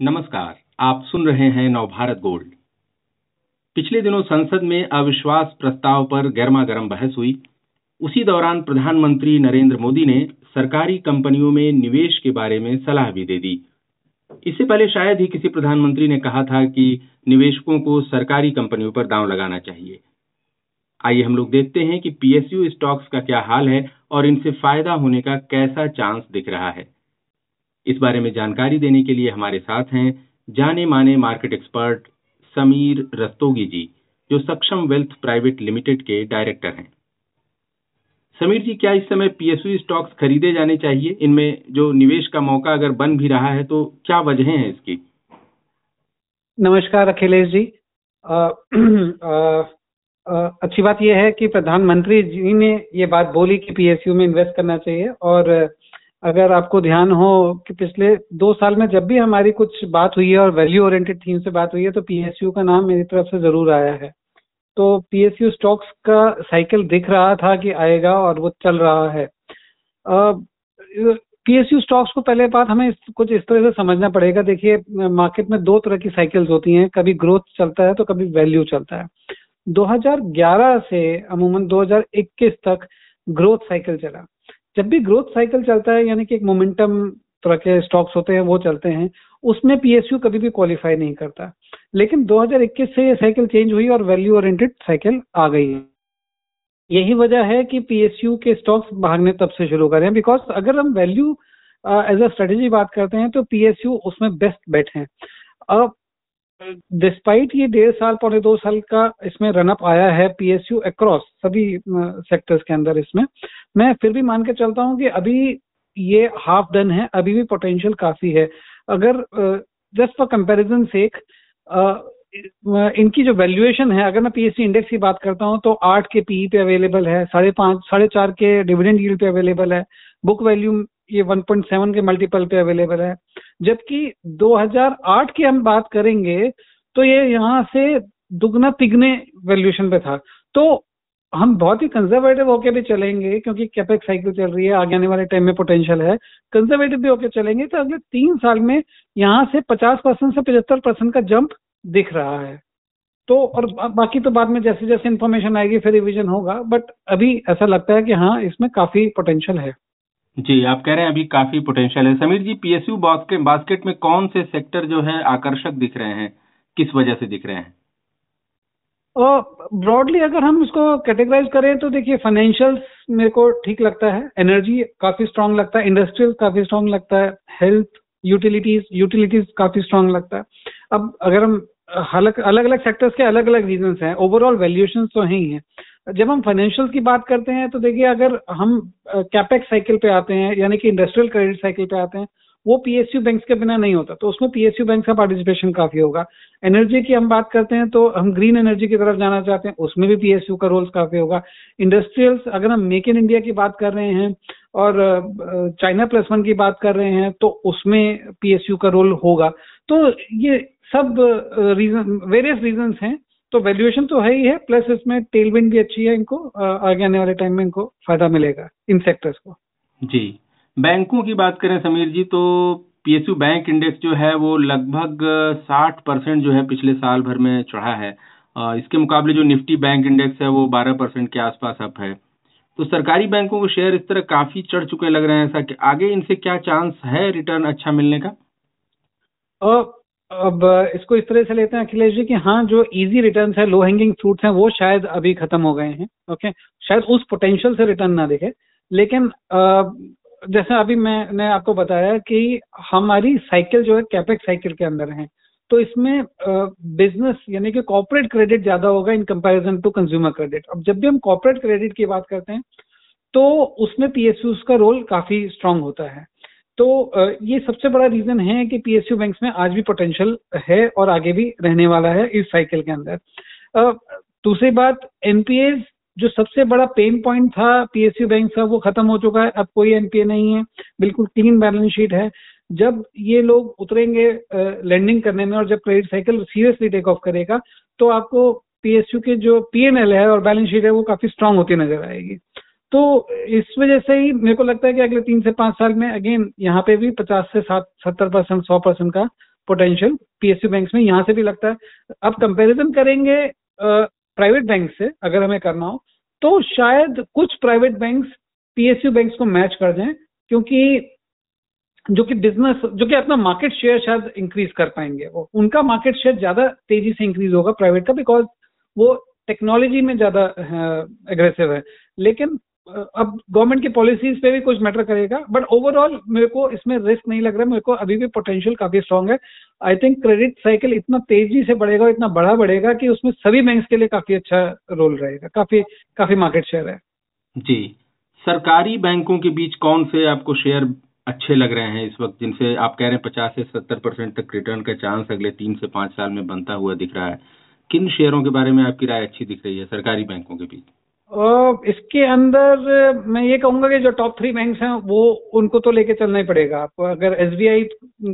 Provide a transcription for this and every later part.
नमस्कार, आप सुन रहे हैं नवभारत गोल्ड। पिछले दिनों संसद में अविश्वास प्रस्ताव पर गर्मा गर्म बहस हुई। उसी दौरान प्रधानमंत्री नरेंद्र मोदी ने सरकारी कंपनियों में निवेश के बारे में सलाह भी दे दी। इससे पहले शायद ही किसी प्रधानमंत्री ने कहा था कि निवेशकों को सरकारी कंपनियों पर दांव लगाना चाहिए। आइए हम लोग देखते हैं कि पीएसयू स्टॉक्स का क्या हाल है और इनसे फ़ायदा होने का कैसा चांस दिख रहा है। इस बारे में जानकारी देने के लिए हमारे साथ हैं जाने माने मार्केट एक्सपर्ट समीर रस्तोगी जी जो सक्षम वेल्थ प्राइवेट लिमिटेड के डायरेक्टर हैं। समीर जी क्या इस समय पीएसयू स्टॉक्स खरीदे जाने चाहिए? इनमें जो निवेश का मौका अगर बन भी रहा है तो क्या वजह है इसकी? नमस्कार अखिलेश जी। आ, आ, आ, अच्छी बात यह है कि प्रधानमंत्री जी ने ये बात बोली कि पीएसयू में इन्वेस्ट करना चाहिए और अगर आपको ध्यान हो कि पिछले दो साल में जब भी हमारी कुछ बात हुई है और वैल्यू ओरिएंटेड थीम से बात हुई है तो पीएसयू का नाम मेरी तरफ़ से ज़रूर आया है। तो पीएसयू स्टॉक्स का साइकिल दिख रहा था कि आएगा और वो चल रहा है। पीएसयू स्टॉक्स को पहले बात हमें कुछ इस तरह से समझना पड़ेगा। देखिए मार्केट में दो तरह की साइकिल्स होती हैं। कभी ग्रोथ चलता है तो कभी वैल्यू चलता है। 2011 से, अमूमन 2021 तक ग्रोथ साइकिल चला। जब भी ग्रोथ साइकिल चलता है, यानी कि एक मोमेंटम तरह के स्टॉक्स होते हैं, वो चलते हैं, उसमें पीएसयू कभी भी क्वालिफाई नहीं करता। लेकिन 2021 से ये साइकिल चेंज हुई और वैल्यू ओरिएंटेड साइकिल आ गई है। यही वजह है कि पीएसयू के स्टॉक्स भागने तब से शुरू करें बिकॉज़ अगर हम वैल्यू एज अ स्ट्रेटेजी बात करते हैं तो पीएसयू उसमें बेस्ट बेट है। अब डिस्पाइट ये डेढ़ साल, पौने दो साल का इसमें रनअप आया है पीएसयू अक्रॉस सभी सेक्टर्स के अंदर इसमें। मैं फिर भी मान के चलता हूँ कि अभी ये हाफ़ डन है, अभी भी पोटेंशियल काफ़ी है। अगर जस्ट फॉर कंपैरिजन सेक इनकी जो वैल्यूएशन है, अगर मैं पीएससी इंडेक्स की बात करता हूँ तो आठ के पीई पे अवेलेबल है, साढ़े पाँच, साढ़े चार के डिविडेंड यील्ड पे अवेलेबल है। बुक वैल्यू ये 1.7 के मल्टीपल पे अवेलेबल है। जबकि 2008 की हम बात करेंगे तो ये यहाँ से दुगना तिगने वैल्यूएशन पे था। तो हम बहुत ही कंजर्वेटिव होके भी चलेंगे, क्योंकि कैपेक्स साइकिल चल रही है, आगे आने वाले टाइम में पोटेंशियल है। कंजर्वेटिव भी होके चलेंगे तो अगले तीन साल में यहाँ से पचास परसेंट से पचहत्तर परसेंट का जंप दिख रहा है। तो और बाकी तो बाद में जैसे जैसे इन्फॉर्मेशन आएगी, फिर रिविजन होगा बट अभी ऐसा लगता है कि हाँ इसमें काफ़ी पोटेंशियल है। जी, आप कह रहे हैं अभी काफ़ी पोटेंशियल है। Sameer ji PSU basket basket में कौन से सेक्टर जो है आकर्षक दिख रहे हैं? किस वजह से दिख रहे हैं? ब्रॉडली अगर हम इसको कैटेगराइज करें तो देखिए फाइनेंशियल्स मेरे को ठीक लगता है। एनर्जी काफ़ी स्ट्रांग लगता है। इंडस्ट्रियल काफ़ी स्ट्रांग लगता है। हेल्थ यूटिलिटीज यूटिलिटीज काफ़ी स्ट्रांग लगता है। अब अगर हम अलग अलग सेक्टर्स के अलग अलग रीजन हैं। ओवरऑल वैल्यूएशन तो है ही है। जब हम फाइनेंशियल की बात करते हैं तो देखिए अगर हम कैपेक्स साइकिल पे आते हैं, यानी कि इंडस्ट्रियल क्रेडिट साइकिल पे आते हैं, वो पीएसयू बैंक के बिना नहीं होता। तो उसमें पीएसयू बैंक का पार्टिसिपेशन काफ़ी होगा। एनर्जी की हम बात करते हैं तो हम ग्रीन एनर्जी की तरफ़ जाना चाहते हैं, उसमें भी पीएसयू का रोल काफ़ी होगा। इंडस्ट्रियल्स अगर हम मेक इन इंडिया की बात कर रहे हैं, और चाइना प्लस वन की बात कर रहे हैं तो उसमें पीएसयू का रोल होगा। तो ये सब रीजन वेरियस रीजन हैं तो वैल्यूएशन तो है ही है प्लस इसमें टेलविंड भी अच्छी है इनको आगे आने वाले टाइम में इनको फ़ायदा मिलेगा इन सेक्टर्स को। जी। बैंकों की बात करें समीर जी तो पीएसयू बैंक इंडेक्स जो है वो लगभग साठ परसेंट जो है पिछले साल भर में चढ़ा है। इसके मुकाबले जो निफ्टी बैंक इंडेक्स है वो बारह परसेंट के आसपास अप है। तो सरकारी बैंकों के शेयर इस तरह काफ़ी चढ़ चुके लग रहे हैं ऐसा कि आगे इनसे क्या चांस है रिटर्न अच्छा मिलने का? अब इसको इस तरह से लेते हैं अखिलेश जी कि हाँ जो इजी रिटर्न्स है लो हैंगिंग फ्रूट्स हैं, वो शायद अभी खत्म हो गए हैं ओके शायद उस पोटेंशियल से रिटर्न ना दिखे। लेकिन जैसे अभी मैंने आपको बताया कि हमारी साइकिल जो है कैपेक्स साइकिल के अंदर है। तो इसमें बिज़नेस यानी कि कॉर्पोरेट क्रेडिट ज़्यादा होगा in comparison to consumer credit अब जब भी हम कॉर्पोरेट क्रेडिट की बात करते हैं तो उसमें पीएसयू का रोल काफ़ी स्ट्रांग होता है। तो ये सबसे बड़ा रीजन है कि पीएसयू बैंक्स में आज भी पोटेंशियल है और आगे भी रहने वाला है इस साइकिल के अंदर। दूसरी बात एनपीएज जो सबसे बड़ा पेन पॉइंट था पीएसयू बैंक का, वो खत्म हो चुका है। अब कोई एनपीए नहीं है। बिल्कुल क्लीन बैलेंस शीट है। जब ये लोग उतरेंगे लैंडिंग करने में और जब credit cycle seriously take off करेगा तो आपको पीएसयू के जो पीएनएल है और बैलेंस शीट है, वो काफ़ी स्ट्रांग होती नज़र आएगी। तो इस वजह से ही मेरे को लगता है कि अगले तीन से पाँच साल में अगेन यहाँ पे भी पचास से सात सत्तर परसेंट, सौ परसेंट का पोटेंशियल पीएसयू बैंक्स में यहाँ से भी लगता है। अब कंपैरिजन करेंगे प्राइवेट बैंक से, अगर हमें करना हो तो शायद कुछ प्राइवेट बैंक्स पीएसयू बैंक्स को मैच कर जाएँ, क्योंकि जो कि बिज़नेस जो कि अपना मार्केट शेयर शायद इंक्रीज कर पाएँगे। वो, उनका मार्केट शेयर ज़्यादा तेज़ी से इंक्रीज होगा प्राइवेट का बिकॉज़ वो टेक्नोलॉजी में ज़्यादा एग्रेसिव है। लेकिन अब गवर्नमेंट की पॉलिसीज़ पे भी कुछ मैटर करेगा बट ओवरऑल मेरे को इसमें रिस्क नहीं लग रहा है, मेरे को अभी भी पोटेंशियल काफ़ी स्ट्रांग है। आई थिंक क्रेडिट साइकिल इतना तेज़ी से बढ़ेगा इतना बड़ा बढ़ेगा कि उसमें सभी बैंक्स के लिए काफ़ी अच्छा रोल रहेगा, काफ़ी काफ़ी मार्केट शेयर है। जी। सरकारी बैंकों के बीच कौन से आपको शेयर अच्छे लग रहे हैं इस वक्त, जिनसे आप कह रहे हैं पचास से सत्तर परसेंट तक रिटर्न का चांस अगले तीन से पाँच साल में बनता हुआ दिख रहा है? किन शेयरों के बारे में आपकी राय अच्छी दिख रही है सरकारी बैंकों के बीच? इसके अंदर मैं ये कहूँगा कि जो टॉप थ्री बैंक्स हैं वो उनको तो लेके चलना ही पड़ेगा। आपको अगर एसबीआई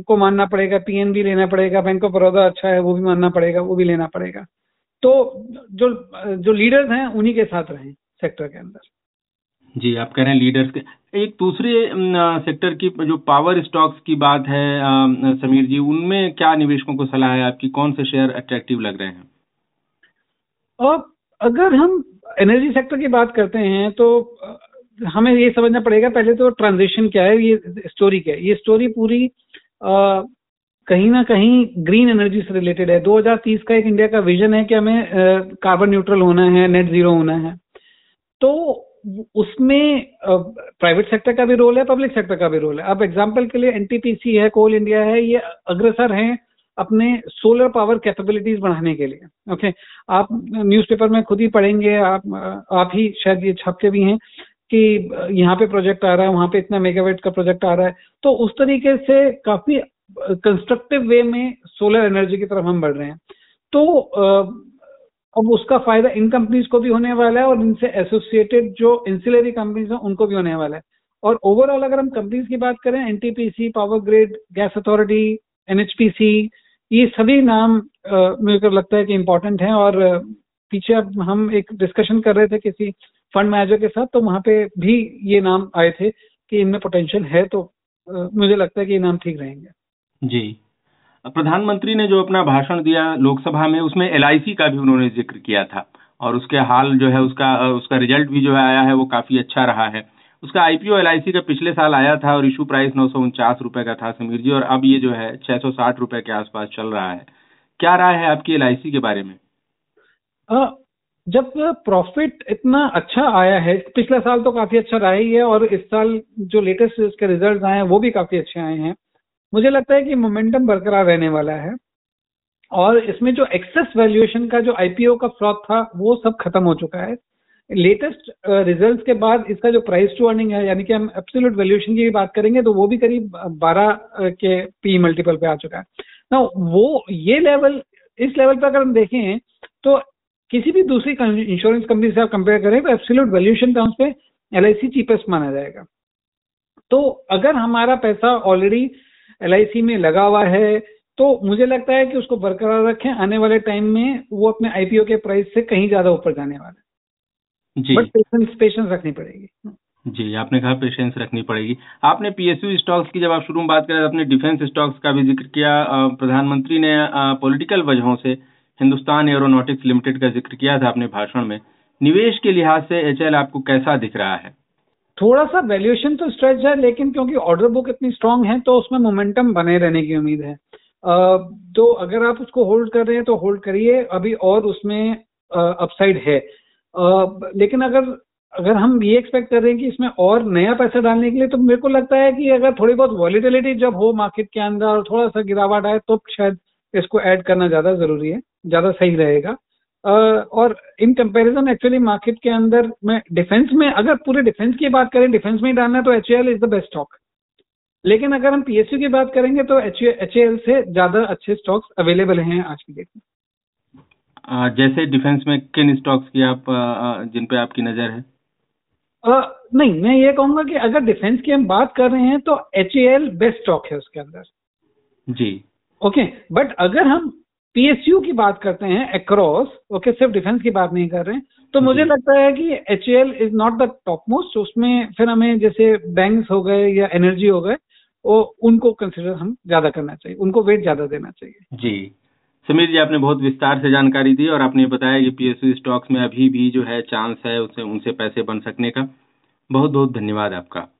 को मानना पड़ेगा पीएनबी लेना पड़ेगा बैंक ऑफ़ बड़ौदा अच्छा है वो भी मानना पड़ेगा वो भी लेना पड़ेगा। तो जो जो लीडर्स हैं उन्हीं के साथ रहें सेक्टर के अंदर। जी आप कह रहे हैं लीडर्स के। एक दूसरे सेक्टर की जो पावर स्टॉक्स की बात है समीर जी उनमें क्या निवेशकों को सलाह है आपकी? कौन से शेयर अट्रैक्टिव लग रहे हैं? और अगर हम एनर्जी सेक्टर की बात करते हैं तो हमें ये समझना पड़ेगा पहले तो ट्रांजिशन क्या है ये स्टोरी क्या है। ये स्टोरी पूरी आ, कहीं ना कहीं ग्रीन एनर्जी से रिलेटेड है। 2030 का एक इंडिया का विजन है कि हमें कार्बन न्यूट्रल होना है नेट ज़ीरो होना है। तो उसमें प्राइवेट सेक्टर का भी रोल है पब्लिक सेक्टर का भी रोल है। अब एग्जांपल के लिए एनटीपीसी है कोल इंडिया है ये अग्रसर हैं अपने सोलर पावर कैपेबिलिटीज बढ़ाने के लिए ओके आप न्यूज़पेपर में खुद ही पढ़ेंगे, आप आप ही शायद ये छपते भी हैं कि यहाँ पे प्रोजेक्ट आ रहा है, वहाँ पे इतना मेगावेट का प्रोजेक्ट आ रहा है। तो उस तरीके से काफ़ी कंस्ट्रक्टिव वे में सोलर एनर्जी की तरफ़ हम बढ़ रहे हैं। तो अब उसका फ़ायदा इन कंपनीज़ को भी होने वाला है और इनसे एसोसिएटेड जो इंसिलरी कंपनीज़ हैं, उनको भी होने वाला है। और ओवरऑल अगर हम कंपनीज़ की बात करें NTPC power grid gas authority NHPC ये सभी नाम को लगता है कि इम्पोर्टेंट हैं और पीछे अब हम एक डिस्कशन कर रहे थे किसी फंड मैनेजर के साथ तो वहाँ पे भी ये नाम आए थे कि इनमें पोटेंशियल है तो मुझे लगता है कि ये नाम ठीक रहेंगे। जी। प्रधानमंत्री ने जो अपना भाषण दिया लोकसभा में, उसमें एलआईसी का भी उन्होंने ज़िक्र किया था और उसके हाल जो है उसका उसका रिज़ल्ट भी जो है आया है, वो काफ़ी अच्छा रहा है। उसका आईपीओ एलआईसी का पिछले साल आया था और इशू प्राइस नौ सौ उनचास रुपए का था समीर जी और अब ये जो है छह सौ साठ रुपए के आसपास चल रहा है। क्या राय है आपकी एलआईसी के बारे में? आ, जब प्रॉफिट इतना अच्छा आया है पिछला साल तो काफ़ी अच्छा रहा ही है और इस साल जो लेटेस्ट इसके रिज़ल्ट आए हैं वो भी काफ़ी अच्छे आए हैं। मुझे लगता है कि मोमेंटम बरकरार रहने वाला है और इसमें जो एक्सेस वैल्यूएशन का जो आईपीओ का फ्रॉड था वो सब खत्म हो चुका है। लेटेस्ट रिजल्ट्स uh, के बाद इसका जो प्राइस टू अर्निंग है यानी कि हम एब्सोल्यूट वैल्यूएशन की बात करेंगे तो वो भी करीब 12 uh, के पी मल्टीपल पे आ चुका है। ना वो ये लेवल इस लेवल पे अगर हम देखें तो किसी भी दूसरी इंश्योरेंस कंपनी से आप कंपेयर करें तो एब्सोल्यूट वैल्यूएशन टर्म्स पे एल चीपेस्ट माना जाएगा। तो अगर हमारा पैसा ऑलरेडी LIC में लगा हुआ है तो मुझे लगता है कि उसको बरकरार रखें आने वाले टाइम में वो अपने आईपीओ के प्राइस से कहीं ज़्यादा ऊपर जाने वाला है। बट पेशेंस पेशेंस रखनी पड़ेगी। जी आपने कहा पेशेंस रखनी पड़ेगी। आपने पीएसयू स्टॉक्स की जब आप शुरू में बात करें आपने डिफेंस स्टॉक्स का भी ज़िक्र किया प्रधानमंत्री ने पॉलिटिकल वजहों से हिंदुस्तान एरोनॉटिक्स लिमिटेड का ज़िक्र किया था अपने भाषण में। निवेश के लिहाज से एचएल आपको कैसा दिख रहा है? थोड़ा सा वैल्यूएशन तो स्ट्रेच है लेकिन क्योंकि ऑर्डर बुक इतनी स्ट्रांग है तो उसमें मोमेंटम बने रहने की उम्मीद है। तो अगर आप उसको होल्ड कर रहे हैं तो होल्ड करिए। अभी और उसमें अपसाइड है। लेकिन अगर अगर हम ये एक्सपेक्ट कर रहे हैं कि इसमें और नया पैसा डालने के लिए तो मेरे को लगता है कि अगर थोड़ी बहुत वॉलिटिलिटी जब हो मार्केट के अंदर और थोड़ा सा गिरावट आए तो शायद इसको ऐड करना ज़्यादा ज़रूरी है, ज़्यादा सही रहेगा। और इन कंपैरिजन एक्चुअली मार्केट के अंदर में डिफेंस में, अगर पूरे डिफेंस की बात करें डिफेंस में ही डालना है तो H is the best stock लेकिन अगर हम पीएसयू की बात करेंगे तो एच से ज़्यादा अच्छे स्टॉक्स अवेलेबल हैं आज की डेट में। जैसे डिफेंस में किन स्टॉक्स की आप जिन पे आपकी नज़र है? आ, नहीं मैं ये कहूँगा कि अगर डिफेंस की हम बात कर रहे हैं तो एच बेस्ट स्टॉक है उसके अंदर। जी। ओके बट अगर हम पीएसयू की बात करते हैं अक्रॉस ओके सिर्फ़ डिफेंस की बात नहीं कर रहे हैं तो मुझे लगता है कि H is not the top most उसमें फिर हमें जैसे बैंक्स हो गए या एनर्जी हो गए वो उनको कंसिडर हम ज़्यादा करना चाहिए उनको वेट ज़्यादा देना चाहिए। जी। समीर जी, आपने बहुत विस्तार से जानकारी दी और आपने बताया कि पीएसयू स्टॉक्स में अभी भी जो है चांस है उसे, उनसे पैसे बन सकने का। बहुत बहुत धन्यवाद आपका।